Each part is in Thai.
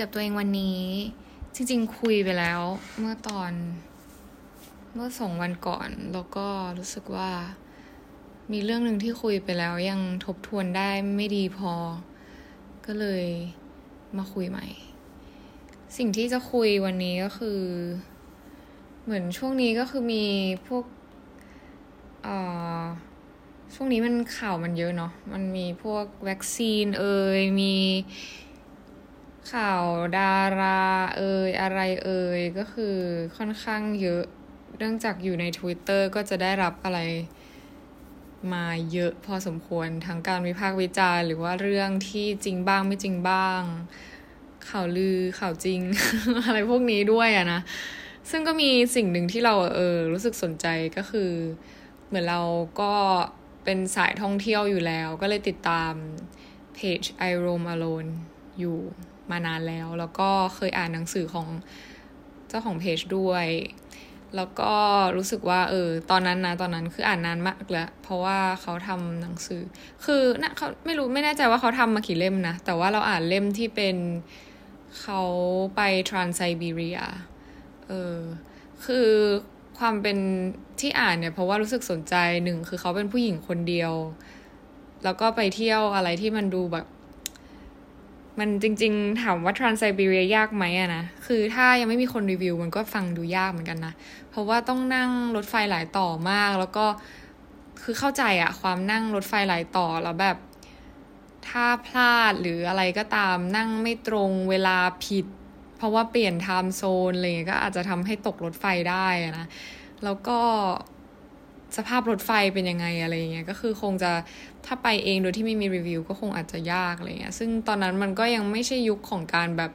กับตัวเองวันนี้ จริง ๆ คุยไปแล้ว เมื่อตอน เมื่อสองวันก่อน แล้วก็รู้สึกว่า มีเรื่องหนึ่งที่คุยไปแล้ว ยังทบทวนได้ไม่ดีพอ ก็เลยมาคุยใหม่ สิ่งที่จะคุยวันนี้ก็คือ เหมือนช่วงนี้ก็คือมีพวกเอ่อช่วงนี้มันข่าวมันเยอะเนาะ มันมีพวกวัคซีนเอ่ย มี ข่าวดาราเอ่ยอะไรเอ่ยก็คือค่อนข้างเยอะ เนื่องจากอยู่ใน Twitter ก็จะได้รับอะไรมาเยอะพอสมควรทั้งการวิพากษ์วิจารณ์หรือว่าเรื่องที่จริงบ้างไม่จริงบ้าง ข่าวลือข่าวจริง อะไรพวกนี้ด้วยอะนะ ซึ่งก็มีสิ่งหนึ่งที่เราเออรู้สึกสนใจก็คือ เหมือนเราก็เป็นสายท่องเที่ยวอยู่แล้ว ก็เลยติดตามเพจ I Roam Alone อยู่ มานานแล้ว แล้วก็เคยอ่านหนังสือของเจ้าของเพจด้วย แล้วก็รู้สึกว่าเออตอนนั้นนะตอนนั้นคืออ่านนานมากแล้วเพราะว่าเขาทำหนังสือ คือนะเขาไม่รู้ไม่แน่ใจว่าเขาทำมากี่เล่มนะ แต่ว่าเราอ่านเล่มที่เป็นเขาไปทรานไซบีเรียเออคือความเป็นที่อ่านเนี่ยเพราะว่ารู้สึกสนใจหนึ่งคือเขาเป็นผู้หญิงคนเดียว แล้วก็ไปเที่ยวอะไรที่มันดูแบบ มันจริง ๆ ถามว่าทรานไซบีเรียยากไหมอะนะ คือถ้ายังไม่มีคนรีวิวมันก็ฟังดูยากเหมือนกันนะ เพราะว่าต้องนั่งรถไฟหลายต่อมาก แล้วก็คือเข้าใจอะความนั่งรถไฟหลายต่อแล้วแบบ ถ้าพลาดหรืออะไรก็ตามนั่งไม่ตรงเวลาผิด เพราะว่าเปลี่ยนไทม์โซนอะไรเงี้ยก็อาจจะทำให้ตกรถไฟได้นะ แล้วก็ สภาพรถไฟเป็นยังไงอะไรเงี้ยก็คือคงจะถ้าไปเองโดยที่ไม่มีรีวิวก็คงอาจจะยากอะไรเงี้ยซึ่งตอนนั้นมันก็ยังไม่ใช่ยุคของการแบบ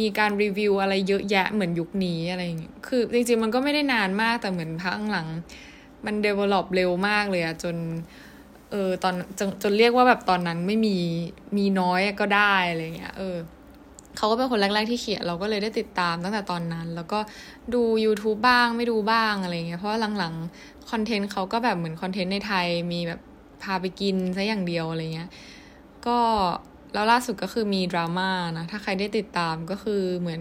มีการรีวิวอะไรเยอะแยะเหมือนยุคนี้อะไรเงี้ยคือจริงๆมันก็ไม่ได้นานมากแต่เหมือนพักหลัง มัน develop เร็วมากเลยอะจนเออตอนจนจนเรียกว่าแบบตอนนั้นไม่มีมีน้อยก็ได้อะไรเงี้ยเออเขาก็เป็นคนแรก ๆ ที่เขียนเราก็เลยได้ติดตามตั้งแต่ตอนนั้น แล้วก็ดู YouTube บ้างไม่ดูบ้างอะไรเงี้ยเพราะว่าหลังๆ คอนเทนต์เขาก็แบบเหมือนคอนเทนต์ในไทยมีแบบพาไปกินซะอย่างเดียวอะไรเงี้ย ก็แล้วล่าสุดก็คือมีดราม่านะ ถ้าใครได้ติดตามก็คือเหมือน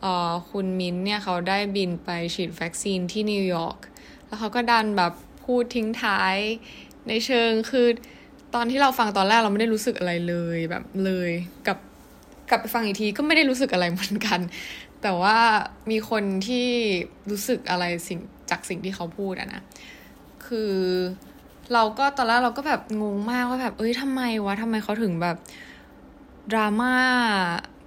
เอ่อคุณมิ้นเนี่ยเขาได้บินไปฉีดวัคซีนที่นิวยอร์ก แล้วเขาก็ดันแบบพูดทิ้งท้ายในเชิงคือตอนที่เราฟังตอนแรกเราไม่ได้รู้สึกอะไรเลยแบบเลยกับกลับไปฟังอีกทีก็ไม่ได้รู้สึกอะไรเหมือนกัน แต่ว่ามีคนที่รู้สึกอะไรสิ่ง จากสิ่งที่เขาพูดอะนะ คือเราก็ตอนแรกเราก็แบบงงมากว่าแบบ เอ้ยทำไมวะทำไมเขาถึงแบบดราม่า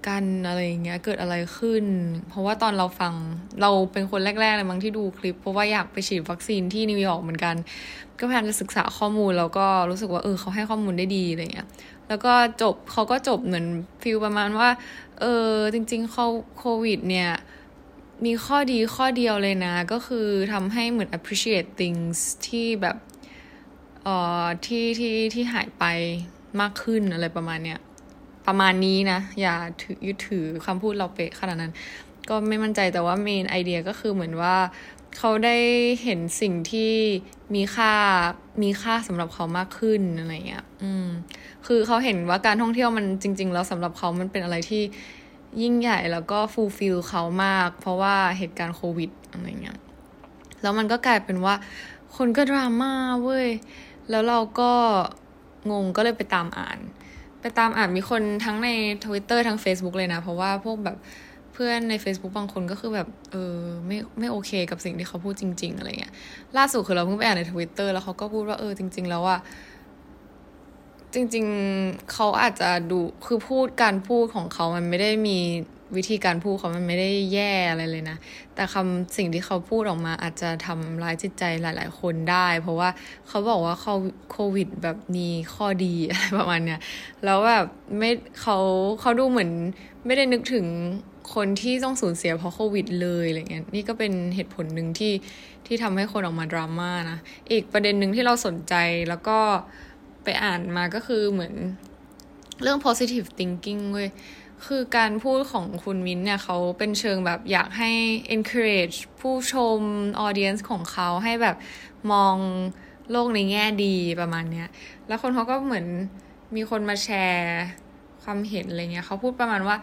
กันอะไรอย่างเงี้ยเกิดอะไรขึ้น เพราะว่าตอนเราฟังเราเป็นคนแรกๆเลยมั้งที่ดูคลิป เพราะว่าอยากไปฉีดวัคซีนที่นิวยอร์กเหมือนกัน ก็พยายามจะศึกษาข้อมูลแล้วก็รู้สึกว่าเออเขาให้ข้อมูลได้ดีอะไรเงี้ยแล้วก็จบเขาก็จบเหมือนฟิลประมาณว่า เออจริง ๆเขาโควิดเนี่ย มีข้อดีข้อเดียวเลยนะ ก็คือทำให้เหมือน appreciate things ที่แบบเอ่อที่ที่ที่หายไปมากขึ้นอะไรประมาณเนี้ยประมาณนี้นะ อย่าถือยึดถือคำพูดเราเป๊ะขนาดนั้น ก็ไม่มั่นใจแต่ว่าเมนไอเดียก็คือเหมือนว่าเขาได้เห็นสิ่งที่มีค่ามีค่าสำหรับเขามากขึ้นอะไรเงี้ย อืม คือเขาเห็นว่าการท่องเที่ยวมันจริง ๆ แล้วสำหรับเขามันเป็นอะไรที่ ยิ่งใหญ่แล้วก็ fulfill เขามาก เพราะว่าเหตุการณ์โควิดอะไรเงี้ยแล้วมันก็กลายเป็นว่า คนก็ดราม่าเว้ย แล้วเราก็งงก็เลยไปตามอ่าน ไปตามอ่านมีคนทั้งใน Twitter ทั้ง Facebook เลยนะ เพราะว่าพวกแบบเพื่อนใน Facebook บางคนก็คือแบบ เออไม่ไม่โอเคกับสิ่งที่เขาพูดจริง ๆ อะไรเงี้ยล่าสุดคือเราเพิ่งไปอ่านใน Twitter แล้วเขาก็พูดว่าเออจริง ๆ แล้วอะ จริงๆเขาอาจจะดูคือพูดการพูดของเขามันไม่ได้มีวิธีการพูดเขามันไม่ได้แย่อะไรเลยนะ แต่คำสิ่งที่เขาพูดออกมาอาจจะทำร้ายจิตใจหลาย ๆ คนได้ เพราะว่าเขาบอกว่าเขาโควิดแบบมีข้อดีอะไรประมาณเนี้ย แล้วแบบไม่เขาเขาดูเหมือนไม่ได้นึกถึงคนที่ต้องสูญเสียเพราะโควิดเลยอะไรเงี้ย นี่ก็เป็นเหตุผลหนึ่งที่ที่ทำให้คนออกมาดราม่านะ อีกประเด็นหนึ่งที่เราสนใจแล้วก็ ไปอ่านมาก็คือเหมือนเรื่อง positive thinking เว้ย คือการพูดของคุณมิ้นเนี่ยเขาเป็นเชิงแบบอยากให้ encourage ผู้ชม audience ของเขาให้แบบมองโลกในแง่ดีประมาณเนี้ย แล้วคนเขาก็เหมือนมีคนมาแชร์ความเห็นอะไรเงี้ยเขาพูดประมาณว่า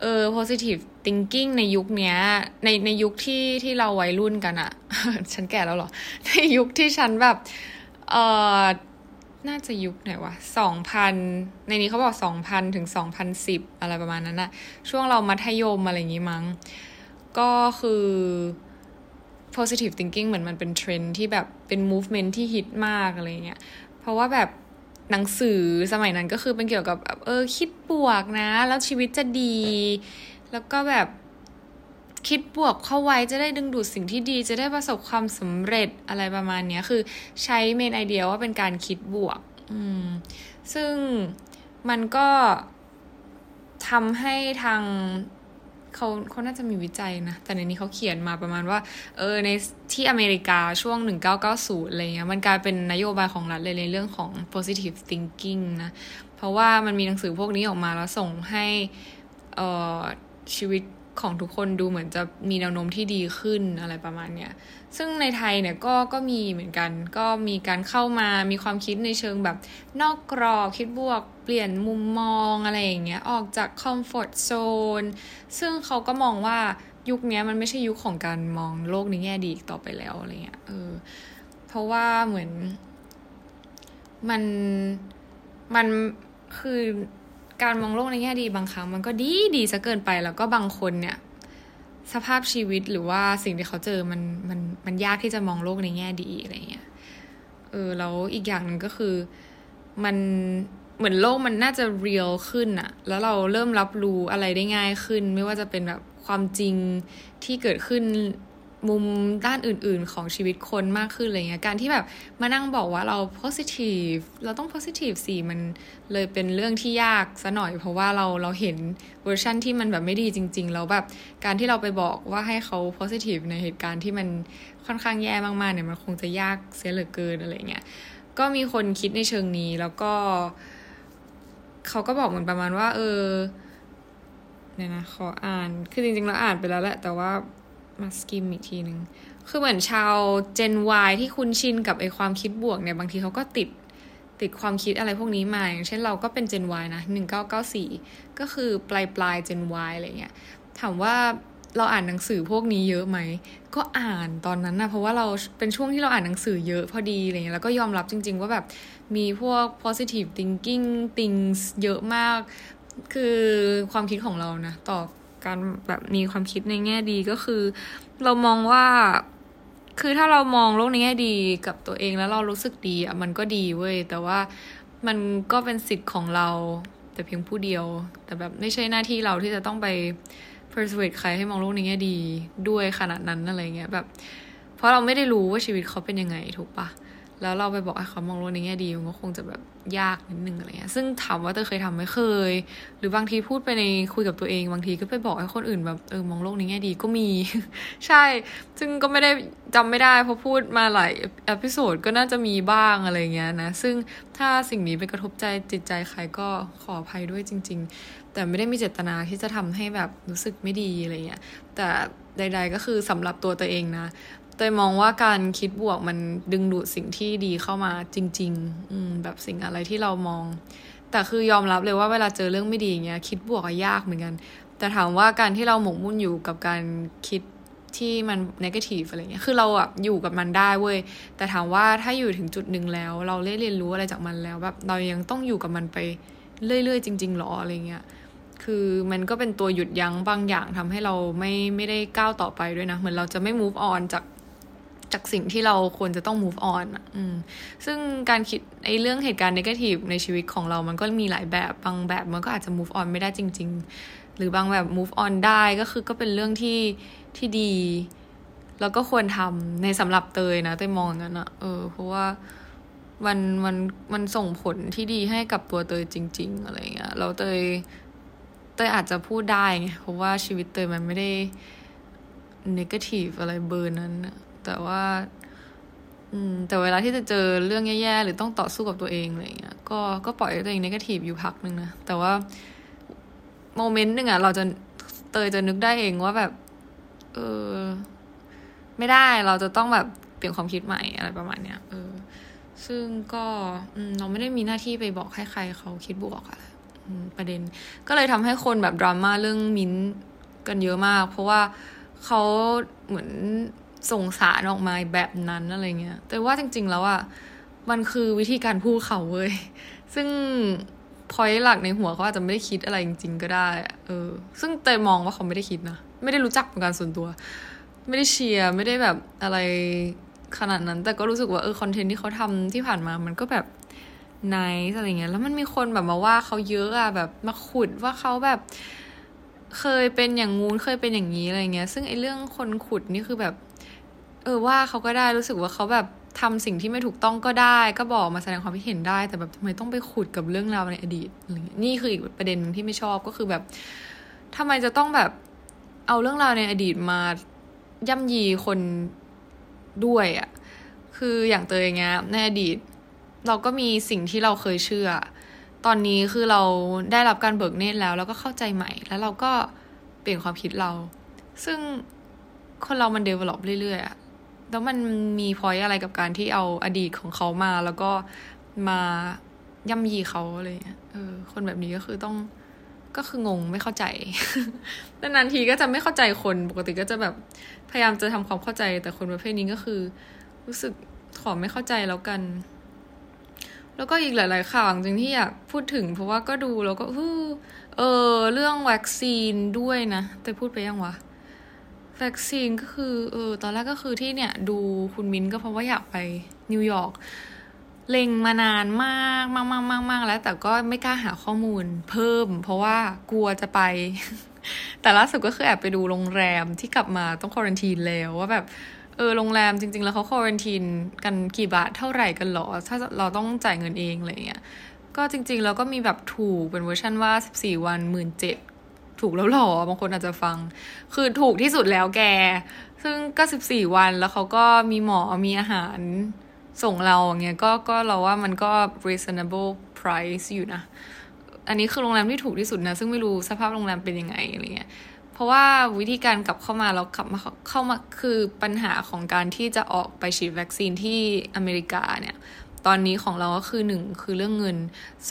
เออ positive thinking ในยุคเนี้ย ในในยุคที่ที่เราวัยรุ่นกันอะฉันแก่แล้วหรอ ในยุคที่ฉันแบบ เออ น่าจะยุคไหนวะสองพันในนี้เขาบอกสองพันถึงสองพันสิบอะไรประมาณนั้นอะช่วงเรามัธยมอะไรอย่างงี้มั้ง ก็คือ positive thinking เหมือนมันเป็นเทรนที่แบบเป็น movement ที่ฮิตมากอะไรเงี้ย เพราะว่าแบบหนังสือสมัยนั้นก็คือเป็นเกี่ยวกับเออคิดบวกนะ แล้วชีวิตจะดี แล้วก็แบบ คิดบวกเข้าไว้จะได้ดึงดูดสิ่งที่ดี จะได้ประสบความสำเร็จอะไรประมาณนี้คือใช้เมนไอเดียว่าเป็นการคิดบวก อืม ซึ่งมันก็ทำให้ทางเขาเขาน่าจะมีวิจัยนะ แต่ในนี้เขาเขียนมาประมาณว่า เออ ในที่อเมริกาช่วง 1990 อะไรเงี้ย มันกลายเป็นนโยบายของรัฐเลยในเรื่องของ positive thinking นะ เพราะว่ามันมีหนังสือพวกนี้ออกมาแล้วส่งให้ เอ่อ ชีวิต ของทุกคนดูเหมือนจะมีแนวโน้มที่ดีขึ้นอะไรประมาณเนี้ย ซึ่งในไทยเนี่ยก็ก็มีเหมือนกัน ก็มีการเข้ามามีความคิดในเชิงแบบนอกกรอบคิดบวกเปลี่ยนมุมมองอะไรอย่างเงี้ยออกจากคอมฟอร์ทโซนซึ่งเขาก็มองว่ายุคนี้มันไม่ใช่ยุคของการมองโลกในแง่ดีต่อไปแล้วอะไรเงี้ยเออเพราะว่าเหมือนมันมันคือ การมองโลกในแง่ดีบางครั้งมันก็ดีดีซะเกินไปแล้วก็บางคนเนี่ย สภาพชีวิตหรือว่าสิ่งที่เขาเจอมันมันมันยากที่จะมองโลกในแง่ดีอะไรเงี้ยเออแล้วอีกอย่างหนึ่งก็คือมันเหมือนโลกมันน่าจะ real ขึ้นอะแล้วเราเริ่มรับรู้อะไรได้ง่ายขึ้น ไม่ว่าจะเป็นแบบความจริงที่เกิดขึ้น มุมด้านอื่นๆของชีวิตคนมากขึ้นอะไรเงี้ยการที่แบบมานั่งบอกว่าเรา positive เราต้อง positive สิมันเลยเป็นเรื่องที่ยากซะหน่อย เพราะว่าเราเราเห็นเวอร์ชั่นที่มันแบบไม่ดีจริง ๆ แล้วแบบการที่เราไปบอกว่าให้เขา positive ในเหตุการณ์ที่มันค่อนข้างแย่มากๆเนี่ยมันคงจะยากเสียเหลือเกินอะไรเงี้ยก็มีคนคิดในเชิงนี้แล้วก็ เขาก็บอกเหมือนประมาณว่า เออเนี่ยนะขออ่าน คือจริงๆ แล้วอ่านไปแล้วแหละ แต่ว่า มาสกิมอีกทีหนึ่งคือเหมือนชาว Gen Y ที่คุ้นชินกับไอความคิดบวกเนี่ยบางทีเขาก็ติดติดความคิดอะไรพวกนี้มา อย่างเช่นเราก็เป็น Gen Y นะ 1994 ก็คือปลายปลาย Gen Y อะไรเงี้ย ถามว่าเราอ่านหนังสือพวกนี้เยอะไหม ก็อ่านตอนนั้นนะเพราะว่าเราเป็นช่วงที่เราอ่านหนังสือเยอะพอดีอะไรเงี้ย แล้วก็ยอมรับจริง ๆ ว่าแบบมีพวก positive thinking things เยอะมาก คือความคิดของเรานะต่อ การแบบมีความคิดในแง่ดีก็คือ เรามองว่า คือถ้าเรามองโลกในแง่ดีกับตัวเองแล้วเรารู้สึกดีอะมันก็ดีเว้ยแต่ว่ามันก็เป็นสิทธิ์ของเรา แต่เพียงผู้เดียว แต่แบบไม่ใช่หน้าที่เราที่จะต้องไป persuade ใครให้มองโลกในแง่ดีด้วยขนาดนั้นอะไรเงี้ยแบบ เพราะเราไม่ได้รู้ว่าชีวิตเขาเป็นยังไงถูกปะ แล้วเราไปบอกให้เขามองโลกในแง่ดีมันก็คงจะแบบยากนิดนึงอะไรเงี้ยซึ่งถามว่าเตอเคยทำไหมเคย หรือบางทีพูดไปในคุยกับตัวเอง บางทีก็ไปบอกให้คนอื่นแบบเออมองโลกในแง่ดีก็มี ใช่ ซึ่งก็ไม่ได้จำไม่ได้เพราะพูดมาหลายอพิโซดก็น่าจะมีบ้างอะไรเงี้ยนะซึ่งถ้าสิ่งนี้ไปกระทบใจจิตใจใครก็ขออภัยด้วยจริง ๆ แต่ไม่ได้มีเจตนาที่จะทำให้แบบรู้สึกไม่ดีอะไรเงี้ยแต่ใด ๆ ก็คือสำหรับตัวตัวเองนะ เตยมองว่าการคิดบวกมันดึงดูดสิ่งที่ดีเข้ามาจริง ๆ อืมแบบสิ่งอะไรที่เรามอง แต่คือยอมรับเลยว่าเวลาเจอเรื่องไม่ดีอย่างเงี้ยคิดบวกก็ยากเหมือนกัน แต่ถามว่าการที่เราหมกมุ่นอยู่กับการคิดที่มันนกาทีฟอะไรเงี้ย คือเราอะอยู่กับมันได้เว้ย แต่ถามว่าถ้าอยู่ถึงจุดหนึ่งแล้ว เราเรียนรู้อะไรจากมันแล้วแบบเรายังต้องอยู่กับมันไปเรื่อยๆ จริงๆหรออะไรเงี้ย คือมันก็เป็นตัวหยุดยั้งบางอย่างทำให้เราไม่ไม่ได้ก้าวต่อไปด้วยนะ เหมือนเราจะไม่ move on จาก จากสิ่งที่เราควรจะต้อง move on อะซึ่งการคิดไอ้เรื่องเหตุการณ์ negative ในชีวิตของเรามันก็มีหลายแบบ บางแบบมันก็อาจจะ move on ไม่ได้จริง ๆ หรือบางแบบ move on ได้ก็คือก็เป็นเรื่องที่ที่ดี แล้วก็ควรทำในสำหรับเตยนะเตยมองงั้นอะเออ เพราะว่ามันมันมันส่งผลที่ดีให้กับตัวเตยจริง ๆ อะไรเงี้ยเราเตยเตยอาจจะพูดได้ไงเพราะว่าชีวิตเตยมันไม่ได้ negative อะไรเบอร์นั้นนะ แต่ว่า อืม แต่เวลาที่จะเจอเรื่องแย่ๆ หรือต้องต่อสู้กับตัวเองอะไรเงี้ย ก็ ก็ปล่อยตัวเองในกาทีฟอยู่พักนึงนะ แต่ว่าโมเมนต์หนึ่งอะเราจะ เตยจะนึกได้เองว่าแบบ เออ ไม่ได้ เราจะต้องแบบเปลี่ยนความคิดใหม่อะไรประมาณเนี้ย เออ ซึ่งก็เราไม่ได้มีหน้าที่ไปบอกให้ใครเขาคิดบวกอะประเด็น ก็เลยทำให้คนแบบดราม่าเรื่องมิ้นกันเยอะมาก เพราะว่าเขาเหมือน ส่งสารออกมาแบบนั้นอะไรเงี้ย แต่ว่าจริง ๆ แล้วอะมันคือวิธีการพูดเขาเว้ย ซึ่งพอยหลักในหัวเขาอาจจะไม่ได้คิดอะไรจริง ๆ ก็ได้ เออ ซึ่งเตยมองว่าเขาไม่ได้คิดนะ ไม่ได้รู้จักเป็นการส่วนตัว ไม่ได้เชียร์ไม่ได้แบบอะไรขนาดนั้น แต่ก็รู้สึกว่าเออคอนเทนต์ที่เขาทำที่ผ่านมา มันก็แบบไนท์อะไรเงี้ย แล้วมันมีคนแบบมาว่าเขาเยอะอะแบบมาขุดว่าเขาแบบ เคยเป็นอย่างงู้นเคยเป็นอย่างนี้อะไรเงี้ย ซึ่งไอ้เรื่องคนขุดนี่คือแบบ เออว่าเขาก็ได้รู้สึกว่าเขาแบบทำสิ่งที่ไม่ถูกต้องก็ได้ ก็บอกมาแสดงความคิดเห็นได้ แต่แบบทำไมต้องไปขุดกับเรื่องราวในอดีตนี่คืออีกประเด็นที่ไม่ชอบก็คือแบบทำไมจะต้องแบบเอาเรื่องราวในอดีตมาย่ำยีคนด้วยอะ่ะคืออย่างเตยอย่างเงี้ยในอดีต เราก็มีสิ่งที่เราเคยเชื่อ ตอนนี้คือเราได้รับการเบิกเนตรแล้ว แล้วก็เข้าใจใหม่ แล้วเราก็เปลี่ยนความคิดเรา ซึ่งคนเรามันเดเวล็อปเรื่อยๆอะ แล้วมันมีพอยอะไรกับการที่เอาอดีตของเขามา แล้วก็มาย่ำยีเขาอะไรเงี้ยเออ คนแบบนี้ก็คือต้องก็คืองงไม่เข้าใจ นานทีก็จะไม่เข้าใจคนปกติก็จะแบบพยายามจะทำความเข้าใจ แต่คนประเภทนี้ก็คือ รู้สึกขอไม่เข้าใจแล้วกัน แล้วก็อีกหลาย ๆ ข่าวจริงที่อยากพูดถึง เพราะว่าก็ดูแล้วก็เออเรื่องวัคซีนด้วยนะแต่พูดไปยังวะ วัคซีนก็คือเออตอนแรกก็คือที่เนี่ยดูคุณมิ้นก็เพราะว่าอยากไปนิวยอร์กเล็งมานานมากมากมากมากมากแล้วแต่ก็ไม่กล้าหาข้อมูลเพิ่ม เพราะว่ากลัวจะไป แต่ล่าสุดก็คือแอบไปดูโรงแรมที่กลับมาต้องควอรันทีนแล้วว่าแบบเออโรงแรมจริง ๆ แล้วเขาควอรันทีนกันกี่บาทเท่าไหร่กันหรอ ถ้าเราต้องจ่ายเงินเองอะไรเงี้ยก็จริงๆ แล้วก็มีแบบถูกเป็นเวอร์ชันว่า 14 วันหมื่นเจ็ด ถูกแล้วหรอบางคนอาจจะฟัง คือถูกที่สุดแล้วแก ซึ่งก็สิบสี่วันแล้วเขาก็มีหมอมีอาหารส่งเราอย่างเงี้ยก็ก็เราว่ามันก็ reasonable price อยู่นะ อันนี้คือโรงแรมที่ถูกที่สุดนะ ซึ่งไม่รู้สภาพโรงแรมเป็นยังไงอะไรเงี้ยเพราะว่าวิธีการกลับเข้ามาเรากลับมาเข้ามาคือปัญหาของการที่จะออกไปฉีดวัคซีนที่อเมริกาเนี่ย ตอนนี้ของเราก็คือหนึ่งคือเรื่องเงิน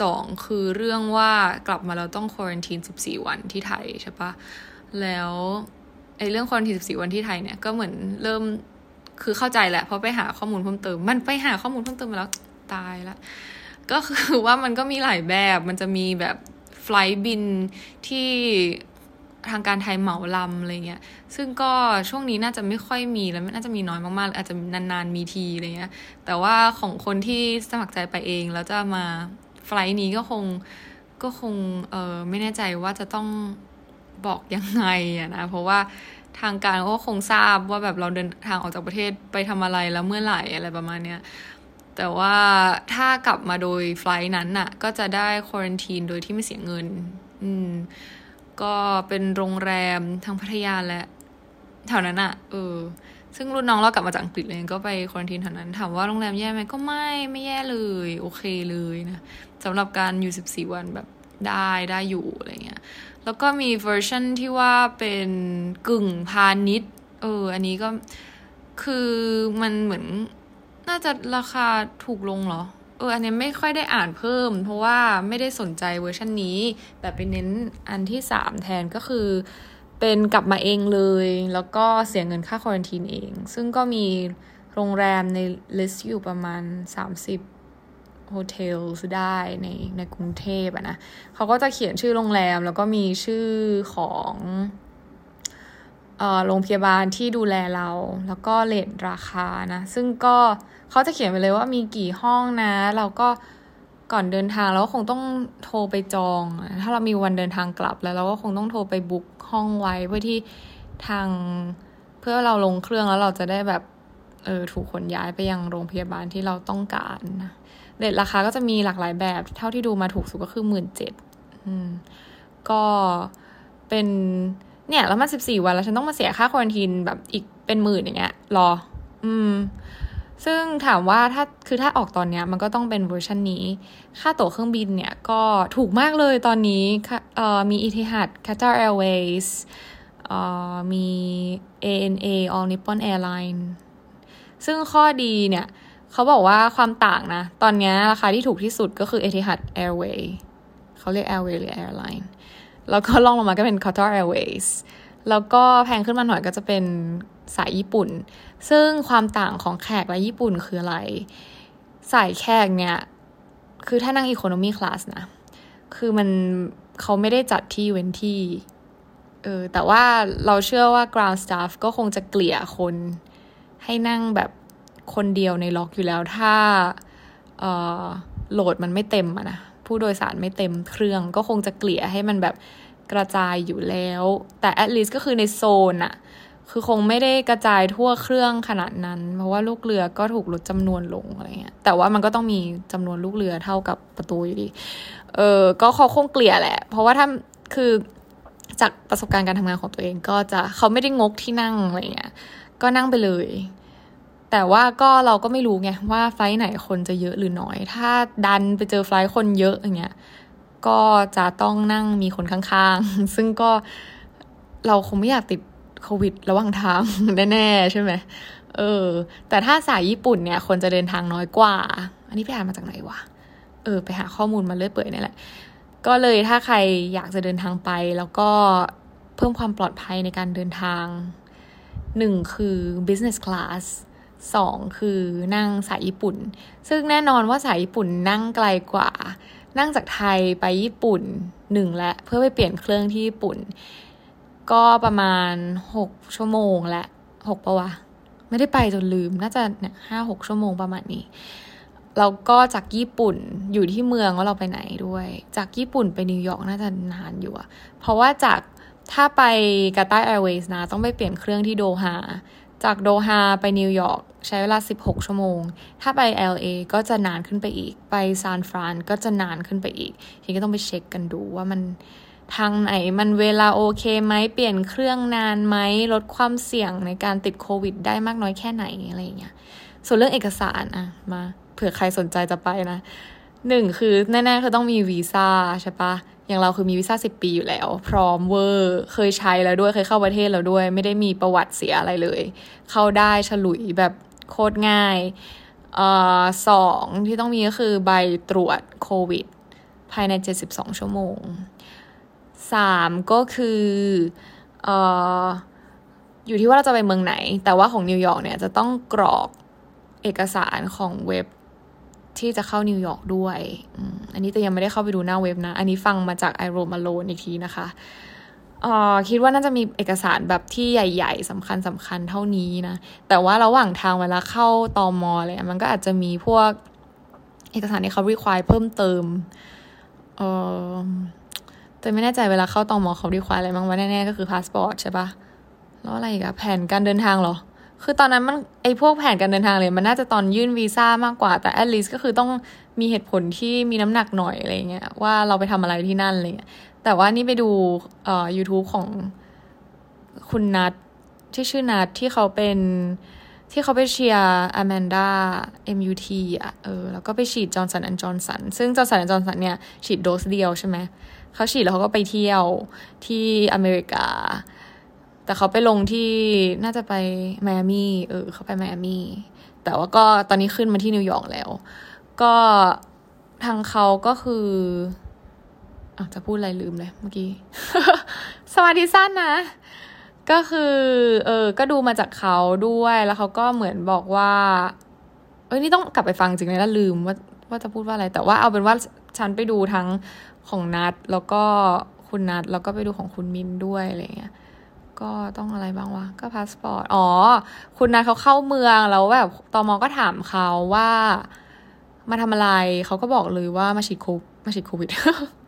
สองคือเรื่องว่ากลับมาเราต้องควอรันทีนสิบสี่วันที่ไทยใช่ปะแล้วไอ้เรื่องควอรันทีนสิบสี่วันที่ไทยเนี่ยก็เหมือนเริ่มคือเข้าใจแหละเพราะไปหาข้อมูลเพิ่มเติม มันไปหาข้อมูลเพิ่มเติมมาแล้วตายละก็คือว่ามันก็มีหลายแบบมันจะมีแบบไฟล์บินที่ ทางการไทยเหมาลำอะไรเงี้ย ซึ่งก็ช่วงนี้น่าจะไม่ค่อยมีแล้วน่าจะมีน้อยมากๆอาจจะนานๆมีทีอะไรเงี้ย แต่ว่าของคนที่สมัครใจไปเองแล้วจะมาไฟล์นี้ก็คงก็คงเออไม่แน่ใจว่าจะต้องบอกยังไงอะนะ เพราะว่าทางการก็คงทราบว่าแบบเราเดินทางออกจากประเทศไปทำอะไรแล้วเมื่อไหร่อะไรประมาณเนี้ยแต่ว่าถ้ากลับมาโดยไฟล์นั้นน่ะ ก็จะได้ควอนทีนโดยที่ไม่เสียเงิน อืม ก็เป็นโรงแรมทางพัทยาและแถวนั้นอะเออ ซึ่งรุ่นน้องเรากลับมาจากอังกฤษเลยก็ไปควอนตินแถวนั้นถามว่าโรงแรมแย่ไหมก็ไม่ไม่แย่เลย โอเคเลยนะสำหรับการอยู่สิบสี่วันแบบได้ได้อยู่อะไรเงี้ย แล้วก็มีเวอร์ชันที่ว่าเป็นกึ่งพาณิชย์ เออ อันนี้ก็คือมันเหมือนน่าจะราคาถูกลงเหรอ เอออันนี้ไม่ค่อยได้อ่านเพิ่ม เพราะว่าไม่ได้สนใจเวอร์ชันนี้ แต่ไปเน้นอันที่สามแทนก็คือ เป็นกลับมาเองเลย แล้วก็เสียเงินค่า quarantine เอง ซึ่งก็มีโรงแรมใน list อยู่ประมาณ 30 hotel ได้ในในกรุงเทพอะนะเขาก็จะเขียนชื่อโรงแรมแล้วก็มีชื่อของ โรงพยาบาลที่ดูแลเรา แล้วก็เลทราคานะ ซึ่งก็เขาจะเขียนไปเลยว่ามีกี่ห้องนะ เราก็ก่อนเดินทางเราก็คงต้องโทรไปจอง ถ้าเรามีวันเดินทางกลับแล้วเราก็คงต้องโทรไปบุ๊กห้องไว้เพื่อที่ทางเพื่อเราลงเครื่องแล้วเราจะได้แบบเออถูกขนย้ายไปยังโรงพยาบาลที่เราต้องการนะเรทราคาก็จะมีหลากหลายแบบ เท่าที่ดูมาถูกสุดก็คือหมื่นเจ็ดก็เป็น เนี่ยแล้วมาสิบสี่วันแล้วฉันต้องมาเสียค่าควอนทีนแบบอีกเป็นหมื่นอย่างเงี้ยรอ อืม ซึ่งถามว่าถ้าคือถ้าออกตอนเนี้ย มันก็ต้องเป็นเวอร์ชันนี้ ค่าตั๋วเครื่องบินเนี่ยก็ถูกมากเลยตอนนี้เอ่อมี Etihad Qatar Airways เอ่อมี ANA All Nippon Airline ซึ่งข้อดีเนี่ยเขาบอกว่าความต่างนะ ตอนนี้ราคาที่ถูกที่สุดก็คือ Etihad Airways เขาเรียก Airway หรือ Airline แล้วก็ล่องลงมาก็เป็น Qatar Airways แล้วก็แพงขึ้นมาหน่อยก็จะเป็นสายญี่ปุ่น ซึ่งความต่างของแขกและญี่ปุ่นคืออะไร สายแขกเนี่ย คือถ้านั่งอีโคโนมีคลาสนะ คือมันเขาไม่ได้จัดที่เว้นที่ เออ แต่ว่าเราเชื่อว่า ground staff ก็คงจะเกลี่ยคน ให้นั่งแบบคนเดียวในล็อกอยู่แล้วถ้าเออโหลดมันไม่เต็มอะนะ ผู้โดยสารไม่เต็มเครื่อง ก็คงจะเกลี่ยให้มันแบบกระจายอยู่แล้ว แต่ at least ก็คือในโซนอะคือคงไม่ได้กระจายทั่วเครื่องขนาดนั้น เพราะว่าลูกเรือก็ถูกลดจำนวนลงอะไรเงี้ยแต่ว่ามันก็ต้องมีจำนวนลูกเรือเท่ากับประตูอยู่ดี เออก็เขาคงเกลี่ยแหละ เพราะว่าถ้าคือจากประสบการณ์การทำงานของตัวเองก็จะเขาไม่ได้งกที่นั่งอะไรเงี้ยก็นั่งไปเลย แต่ว่าก็เราก็ไม่รู้ไงว่าไฟไหนคนจะเยอะหรือน้อย ถ้าดันไปเจอไฟคนเยอะอย่างเงี้ยก็จะต้องนั่งมีคนข้างๆ ซึ่งก็เราคงไม่อยากติดโควิดระหว่างทางแน่ๆใช่ไหมเออ แต่ถ้าสายญี่ปุ่นเนี่ย คนจะเดินทางน้อยกว่า อันนี้ไปอ่านมาจากไหนวะ เออ ไปหาข้อมูลมาเรื่อยเปื่อยนี่แหละ ก็เลยถ้าใครอยากจะเดินทางไป แล้วก็เพิ่มความปลอดภัยในการเดินทางหนึ่งคือ business class สองคือนั่งสายญี่ปุ่น ซึ่งแน่นอนว่าสายญี่ปุ่นนั่งไกลกว่า นั่งจากไทยไปญี่ปุ่นหนึ่งและเพื่อไปเปลี่ยนเครื่องที่ญี่ปุ่น ก็ประมาณหกชั่วโมงและหกปะวะ ไม่ได้ไปจนลืม น่าจะเนี่ยห้าหกชั่วโมงประมาณนี้แล้วก็จากญี่ปุ่นอยู่ที่เมืองว่าเราไปไหนด้วย จากญี่ปุ่นไปนิวยอร์กน่าจะนานอยู่อะเพราะว่าจากถ้าไป Qatar Airways นะ ต้องไปเปลี่ยนเครื่องที่โดฮาจากโดฮาไปนิวยอร์ก ใช้เวลา 16 ชั่วโมง ถ้าไป LA ก็จะนานขึ้นไปอีก ไปซานฟรานก็จะนานขึ้นไปอีก ทีนี้ก็ต้องไปเช็คกันดูว่ามันทางไหนมันเวลาโอเคไหมเปลี่ยนเครื่องนานไหมลดความเสี่ยงในการติดโควิด ได้มากน้อยแค่ไหนอะไรอย่างเงี้ย ส่วนเรื่องเอกสารอะมาเผื่อใครสนใจจะไปนะหนึ่งคือแน่ๆคือต้องมีวีซ่าใช่ปะอย่างเราคือมีวีซ่าสิบปีอยู่แล้ว พร้อมเวอร์เคยใช้แล้วด้วยเคยเข้าประเทศแล้วด้วย ไม่ได้มีประวัติเสียอะไรเลย เข้าได้ฉลุยแบบ โคตรง่ายออสองที่ต้องมีก็คือใบตรวจโควิด ภายใน 72 ชั่วโมงสามก็คืออออยู่ที่ว่าเราจะไปเมืองไหน แต่ว่าของนิวยอร์กเนี่ยจะต้องกรอกเอกสารของเว็บที่จะเข้านิวยอร์กด้วย อันนี้แต่ยังไม่ได้เข้าไปดูหน้าเว็บนะ อันนี้ฟังมาจาก I Roam Alone อีกทีนะคะ ออคิดว่าน่าจะมีเอกสารแบบที่ใหญ่ ๆสำคัญสำคัญเท่านี้นะ แต่ว่าระหว่างทางเวลาเข้าตอมอเลยมันก็อาจจะมีพวกเอกสารที่เขา require เพิ่มเติมเออแต่ไม่แน่ใจเวลาเข้าตอมอเขาดีควายอะไรบ้างว่าแน่ๆก็คือพาสปอร์ตใช่ปะแล้วอะไรอีกอะแผนการเดินทางเหรอ คือตอนนั้นมันไอพวกแผนการเดินทางเลย มันน่าจะตอนยื่นวีซ่ามากกว่า แต่ at least ก็คือต้องมีเหตุผลที่มีน้ำหนักหน่อยอะไรเงี้ยว่าเราไปทำอะไรที่นั่นอะไรเงี้ย แต่ว่านี่ไปดูเอ่อ YouTube ของคุณนัทที่ชื่อนัทที่เขาเป็นที่เขาไปเชียร์อแมนดา MUT อะเออแล้วก็ไปฉีด Johnson & Johnson ซึ่ง Johnson & Johnson เนี่ยฉีดโดสเดียวใช่ไหมเขาฉีดแล้วเขาก็ไปเที่ยวที่อเมริกา แต่เขาไปลงที่น่าจะไปไมอามี่เออเขาไปไมอามี่แต่ว่าก็ตอนนี้ขึ้นมาที่นิวยอร์กแล้ว ก็ทางเขาก็คือ อาจะพูดอะไรลืมเลยเมื่อกี้ สมาธิสั้นนะ ก็คือเออก็ดูมาจากเขาด้วยแล้วเขาก็เหมือนบอกว่า เอ้ยนี่ต้องกลับไปฟังจริงเลยนะลืมว่าว่าจะพูดว่าอะไรแต่ว่าเอาเป็นว่าฉันไปดูทั้งของนัทแล้วก็คุณนัทแล้วก็ไปดูของคุณมินด้วยอะไรเงี้ยก็ต้องอะไรบ้างวะ ก็พาสปอร์ต อ๋อ คุณนัทเขาเข้าเมืองแล้วแบบตอมอก็ถามเขาว่า มาทำอะไร เขาก็บอกเลยว่ามาฉีดโคมาฉีดโควิด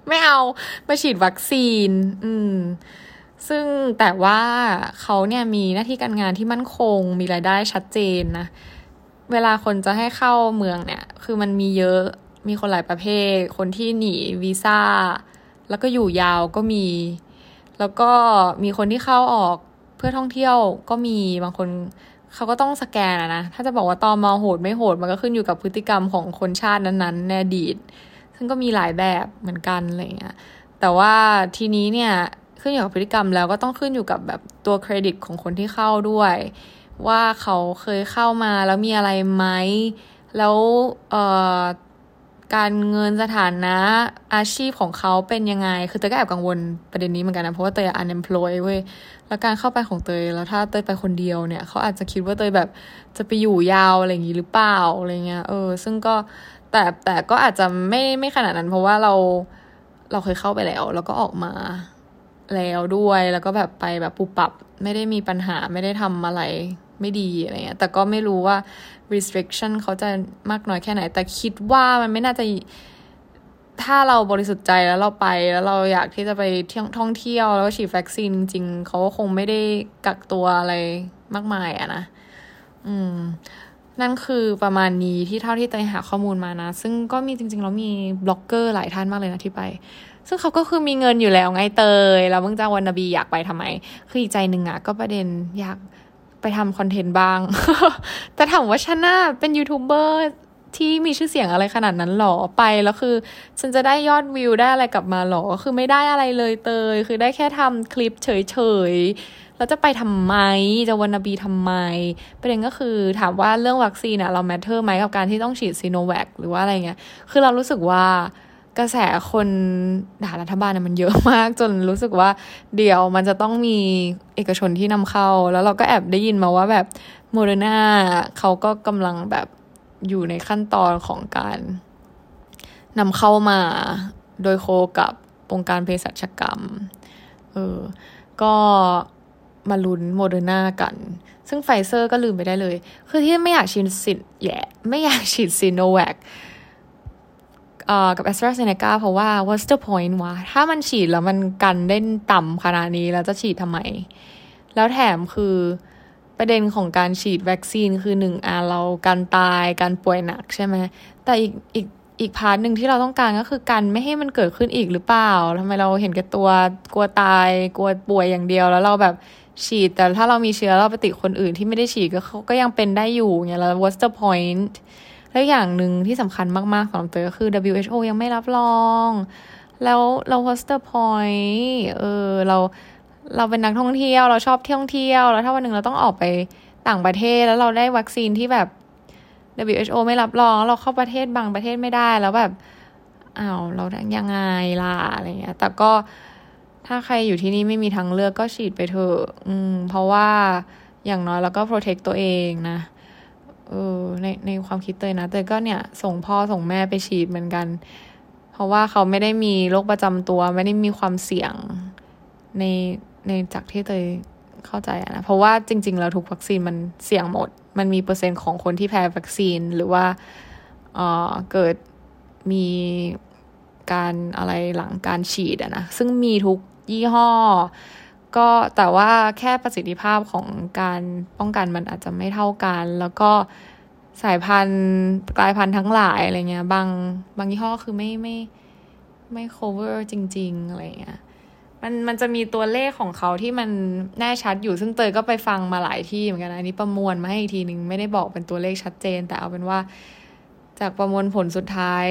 ไม่เอามาฉีดวัคซีน อืม ซึ่งแต่ว่าเขาเนี่ยมีหน้าที่การงานที่มั่นคง มีรายได้ชัดเจนนะ เวลาคนจะให้เข้าเมืองเนี่ย คือมันมีเยอะมีคนหลายประเภท คนที่หนีวีซ่า แล้วก็อยู่ยาวก็มี แล้วก็มีคนที่เข้าออกเพื่อท่องเที่ยวก็มีบางคนเขาก็ต้องสแกนนะ ถ้าจะบอกว่าตอมอโหดไม่โหด มันก็ขึ้นอยู่กับพฤติกรรมของคนชาตินั้นๆในอดีต ซึ่งก็มีหลายแบบเหมือนกันอะไรเงี้ยแต่ว่าทีนี้เนี่ยขึ้นอยู่กับพฤติกรรมแล้วก็ต้องขึ้นอยู่กับแบบตัวเครดิตของคนที่เข้าด้วย ว่าเขาเคยเข้ามาแล้วมีอะไรไหมแล้วเอ่อการเงินสถานะอาชีพของเขาเป็นยังไง คือเตยก็แอบกังวลประเด็นนี้เหมือนกันนะ เพราะว่าเตย unemployed เว้ย แล้วการเข้าไปของเตย แล้วถ้าเตยไปคนเดียวเนี่ย เขาอาจจะคิดว่าเตยแบบจะไปอยู่ยาวอะไรอย่างนี้หรือเปล่าอะไรเงี้ย เออ ซึ่งก็ แต่แต่ก็อาจจะไม่ไม่ขนาดนั้น เพราะว่าเราเราเคยเข้าไปแล้ว แล้วก็ออกมาแล้วด้วยแล้วก็แบบไปแบบปุบปับ ไม่ได้มีปัญหาไม่ได้ทำอะไรไม่ดีอะไรเงี้ยแต่ก็ไม่รู้ว่า restriction เขาจะมากน้อยแค่ไหน แต่คิดว่ามันไม่น่าจะถ้าเราบริสุทธิ์ใจแล้วเราไปแล้วเราอยากที่จะไปเที่ยวท่องเที่ยวแล้วฉีดวัคซีนจริงเขาก็คงไม่ได้กักตัวอะไรมากมายอะนะ อืม นั่นคือประมาณนี้ที่เท่าที่เตยหาข้อมูลมานะ ซึ่งก็มีจริงๆแล้วมีบล็อกเกอร์หลายท่านมากเลยนะที่ไป ซึ่งเขาก็คือมีเงินอยู่แล้วไงเตยแล้วมึงจะวันนบีอยากไปทำไม คืออีกใจหนึ่งอะก็ประเด็นอยากไปทำคอนเทนต์บ้าง แต่ถามว่าฉันน่ะเป็นยูทูบเบอร์ที่มีชื่อเสียงอะไรขนาดนั้นหรอไปแล้วคือ ฉันจะได้ยอดวิวได้อะไรกลับมาหรอ คือไม่ได้อะไรเลยเตย คือได้แค่ทำคลิปเฉยๆ แล้วจะไปทำไม จะ wannabe ทำไม ประเด็นก็คือถามว่าเรื่องวัคซีนอะเรา matter ไหมกับการที่ต้องฉีดซีโนแวคหรือว่าอะไรเงี้ย คือเรารู้สึกว่ากระแสคนด่ารัฐบาลเนี่ยมันเยอะมาก จนรู้สึกว่าเดี๋ยวมันจะต้องมีเอกชนที่นำเข้า แล้วเราก็แอบได้ยินมาว่าแบบโมเดอร์นาเขาก็กำลังแบบอยู่ในขั้นตอนของการนำเข้ามาโดยโคกับองค์การเภสัชกรรม เออ ก็ มาลุ้นโมเดอร์นากัน ซึ่งไฟเซอร์ก็ลืมไปได้เลย คือที่ไม่อยากฉีดสิทธิ์แย่ไม่อยากฉีดซีโนแวคกับ AstraZeneca เพราะว่า what's the point วะ ถ้ามันฉีดแล้วมันกันได้ต่ำขนาดนี้แล้วจะฉีดทำไม แล้วแถมคือประเด็นของการฉีดวัคซีนคือหนึ่งอะลดการตายการป่วยหนักใช่ไหม แต่อีกอีกอีก part หนึ่งที่เราต้องการก็คือการไม่ให้มันเกิดขึ้นอีกหรือเปล่าทำไมเราเห็นแก่ตัวกลัวตายกลัวป่วยอย่างเดียวแล้วเราแบบ ฉีด แต่ถ้าเรามีเชื้อเราไปติดคนอื่นที่ไม่ได้ฉีดก็เขาก็ยังเป็นได้อยู่เนี่ยแล้ว what's the point แล้วอย่างหนึ่งที่สำคัญมากๆสำหรับเตยก็คือ WHO ยังไม่รับรอง แล้วเรา what's the point เออเราเราเป็นนักท่องเที่ยวเราชอบท่องเที่ยว แล้วถ้าวันหนึ่งเราต้องออกไปต่างประเทศแล้วเราได้วัคซีนที่แบบ WHO ไม่รับรอง เราเข้าประเทศบางประเทศไม่ได้แล้วแบบอ้าวเรายังไงล่ะอะไรเงี้ย แต่ก็ ถ้าใครอยู่ที่นี่ไม่มีทางเลือกก็ฉีดไปเถอะอืม เพราะว่าอย่างน้อยเราก็โปรเทคตัวเองนะเออในในความคิดเตยนะเตยก็เนี่ย ส่งพ่อส่งแม่ไปฉีดเหมือนกัน เพราะว่าเขาไม่ได้มีโรคประจำตัว ไม่ได้มีความเสี่ยงในในจากที่เตยเข้าใจนะ เพราะว่าจริง ๆ แล้วทุกวัคซีนมันเสี่ยงหมด มันมีเปอร์เซ็นต์ของคนที่แพ้วัคซีนหรือว่าเออเกิดมีการอะไรหลังการฉีดอะนะ ซึ่งมีทุก ยี่ห้อ ก็แต่ว่าแค่ประสิทธิภาพของการป้องกันมันอาจจะไม่เท่ากัน แล้วก็สายพันธุ์กลายพันธุ์ทั้งหลายอะไรเงี้ย บางบางยี่ห้อคือไม่ไม่ไม่ cover จริง ๆ อะไรเงี้ยมันมันจะมีตัวเลขของเขาที่มันแน่ชัดอยู่ซึ่งเตยก็ไปฟังมาหลายที่เหมือนกันอันนี้ประมวลมาให้อีกทีหนึ่งไม่ได้บอกเป็นตัวเลขชัดเจน แต่เอาเป็นว่า จากประมวลผลสุดท้าย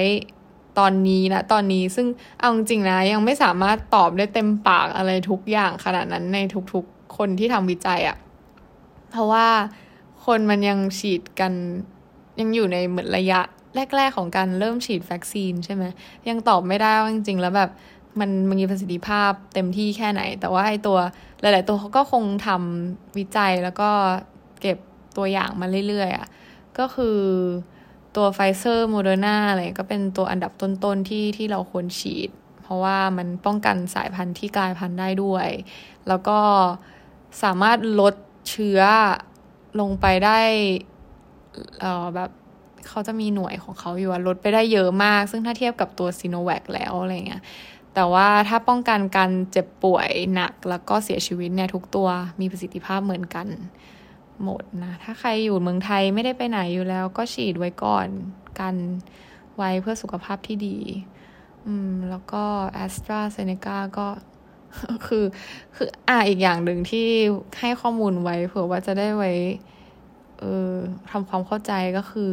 ตอนนี้นะตอนนี้ซึ่งเอาจริงนะยังไม่สามารถตอบได้เต็มปากอะไรทุกอย่างขนาดนั้นในทุกๆคนที่ทำวิจัยอะ่ะเพราะว่าคนมันยังฉีดกันยังอยู่ในเหมือนระยะแรก ๆ ของการเริ่มฉีดวัคซีนใช่ไหมยังตอบไม่ได้ว่าจริงๆ แล้วแบบมันมันมีประสิทธิภาพเต็มที่แค่ไหน แต่ว่าไอ้ตัวหลาย ๆ ตัวเขาก็คงทำวิจัยแล้วก็เก็บตัวอย่างมาเรื่อยๆอะก็คือ ตัวไฟเซอร์โมเดอร์นาอะไรก็เป็นตัวอันดับต้นๆที่ที่เราควรฉีด เพราะว่ามันป้องกันสายพันธุ์ที่กลายพันธุ์ได้ด้วย แล้วก็สามารถลดเชื้อลงไปได้เออแบบเขาจะมีหน่วยของเขาอยู่ลดไปได้เยอะมาก ซึ่งถ้าเทียบกับตัวซีโนแวคแล้วอะไรเงี้ยแต่ว่าถ้าป้องกันการเจ็บป่วยหนักแล้วก็เสียชีวิตเนี่ยทุกตัวมีประสิทธิภาพเหมือนกัน หมดนะ ถ้าใครอยู่เมืองไทยไม่ได้ไปไหนอยู่แล้ว ก็ฉีดไว้ก่อนกันไว้เพื่อสุขภาพที่ดี อืม แล้วก็แอสตราเซเนกาก็คือ คืออ่าอีกอย่างหนึ่งที่ให้ข้อมูลไว้เผื่อว่าจะได้ไว้ เออทำความเข้าใจก็คือ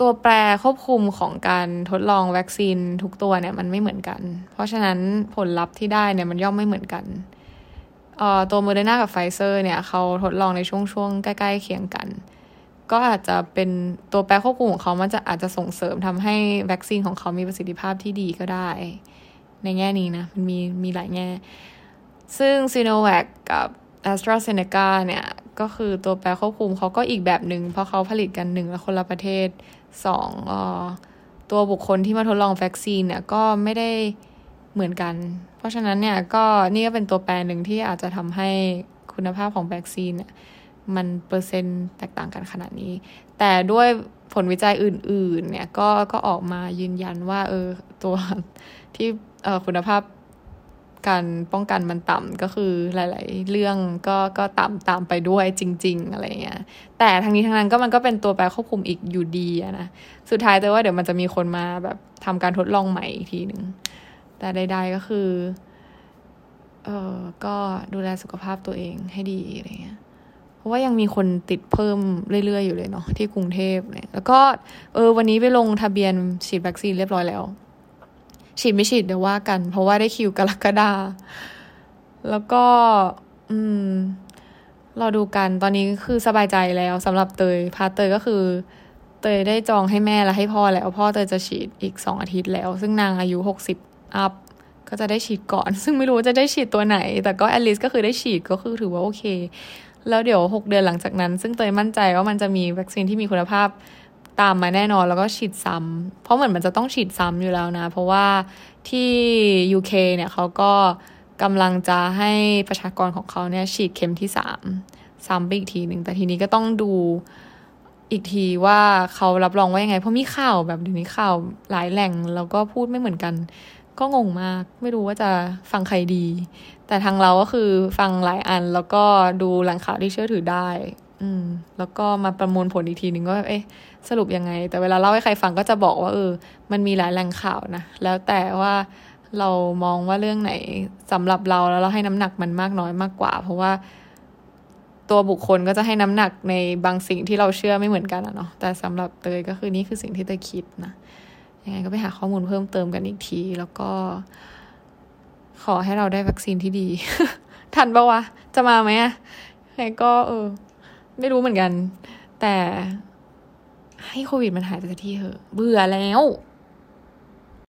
ตัวแปรควบคุมของการทดลองวัคซีนทุกตัวเนี่ย มันไม่เหมือนกัน เพราะฉะนั้นผลลัพธ์ที่ได้เนี่ยมันย่อมไม่เหมือนกัน ตัวโมเดอร์นากับไฟเซอร์เนี่ยเขาทดลองในช่วงช่วงใกล้ๆเคียงกัน ก็อาจจะเป็นตัวแปรควบคุมของเขามันจะอาจจะส่งเสริมทำให้วัคซีนของเขามีประสิทธิภาพที่ดีก็ได้ ในแง่นี้นะ มันมีมีหลายแง่ ซึ่งซีโนแวคกับ a s t r a z เซ e c a เนี่ย ก็คือตัวแปรควบคุมเขาก็อีกแบบหนึ่งเพราะเขาผลิตกันหนึ่งและคนละประเทศสองอตัวบุคคลที่มาทดลองวัคซีนเนี่ยก็ไม่ได้ เหมือนกัน เพราะฉะนั้นเนี่ยก็นี่ก็เป็นตัวแปรหนึ่งที่อาจจะทำให้คุณภาพของวัคซีนมันเปอร์เซ็นต์แตกต่างกันขนาดนี้ แต่ด้วยผลวิจัยอื่น ๆ เนี่ยก็ก็ออกมายืนยันว่า เออตัวที่เออคุณภาพการป้องกันมันต่ำก็คือหลาย ๆ เรื่องก็ก็ต่ำตามไปด้วยจริง ๆ อะไรเงี้ยแต่ทั้งนี้ทั้งนั้นก็มันก็เป็นตัวแปรควบคุมอีกอยู่ดีนะ สุดท้ายแต่ว่าเดี๋ยวมันจะมีคนมาแบบทำการทดลองใหม่อีกทีหนึ่ง แต่ใด ๆก็คือ เออก็ดูแลสุขภาพตัวเองให้ดีอะไรเงี้ย เพราะว่ายังมีคนติดเพิ่มเรื่อยๆอยู่เลยเนาะที่กรุงเทพเนี่ยแล้วก็เออวันนี้ไปลงทะเบียนฉีดวัคซีนเรียบร้อยแล้ว ฉีดไม่ฉีดเดี๋ยวว่ากัน เพราะว่าได้คิวกรกฎาแล้วก็ อืมรอดูกันตอนนี้คือสบายใจแล้วสำหรับเตย พาเตยก็คือ เตยได้จองให้แม่และให้พ่อแล้ว พ่อเตยจะฉีดอีกสองอาทิตย์แล้ว ซึ่งนางอายุหกสิบ up ก็จะได้ฉีดก่อน ซึ่งไม่รู้จะได้ฉีดตัวไหน แต่ก็ at least ก็คือได้ฉีดก็คือถือว่าโอเค แล้วเดี๋ยวหกเดือนหลังจากนั้น ซึ่งเตยมั่นใจว่ามันจะมีวัคซีนที่มีคุณภาพตามมาแน่นอนแล้วก็ฉีดซ้ำเพราะเหมือนมันจะต้องฉีดซ้ำอยู่แล้วนะ เพราะว่าที่ UK เนี่ยเขาก็กำลังจะให้ประชากรของเขาเนี่ยฉีดเข็มที่สามซ้ำไปอีกทีหนึ่งแต่ทีนี้ก็ต้องดูอีกทีว่าเขารับรองว่ายังไง เพราะมีข่าวแบบเดี๋ยวนี้ข่าวหลายแหล่งแล้วก็พูดไม่เหมือนกัน ก็งงมาก ไม่รู้ว่าจะฟังใครดี แต่ทางเราก็คือฟังหลายอันแล้วก็ดูแหล่งข่าวที่เชื่อถือได้ อืม แล้วก็มาประมวลผลอีกทีหนึ่งว่าเอ๊ะสรุปยังไง แต่เวลาเล่าให้ใครฟังก็จะบอกว่าเออ มันมีหลายแหล่งข่าวนะแล้วแต่ว่าเรามองว่าเรื่องไหนสำหรับเราแล้วเราให้น้ำหนักมันมากน้อยมากกว่า เพราะว่าตัวบุคคลก็จะให้น้ำหนักในบางสิ่งที่เราเชื่อไม่เหมือนกันอะเนาะแต่สำหรับเตยก็คือนี่คือสิ่งที่เตยคิดนะ ยังไงก็ไปหาข้อมูลเพิ่มเติมกันอีกที แล้วก็ ขอให้เราได้วัคซีนที่ดี ทันปะวะ จะมาไหมอะใครก็ เออ ไม่รู้เหมือนกัน แต่ให้โควิดมันหายไปสักทีเถอะ เบื่อแล้ว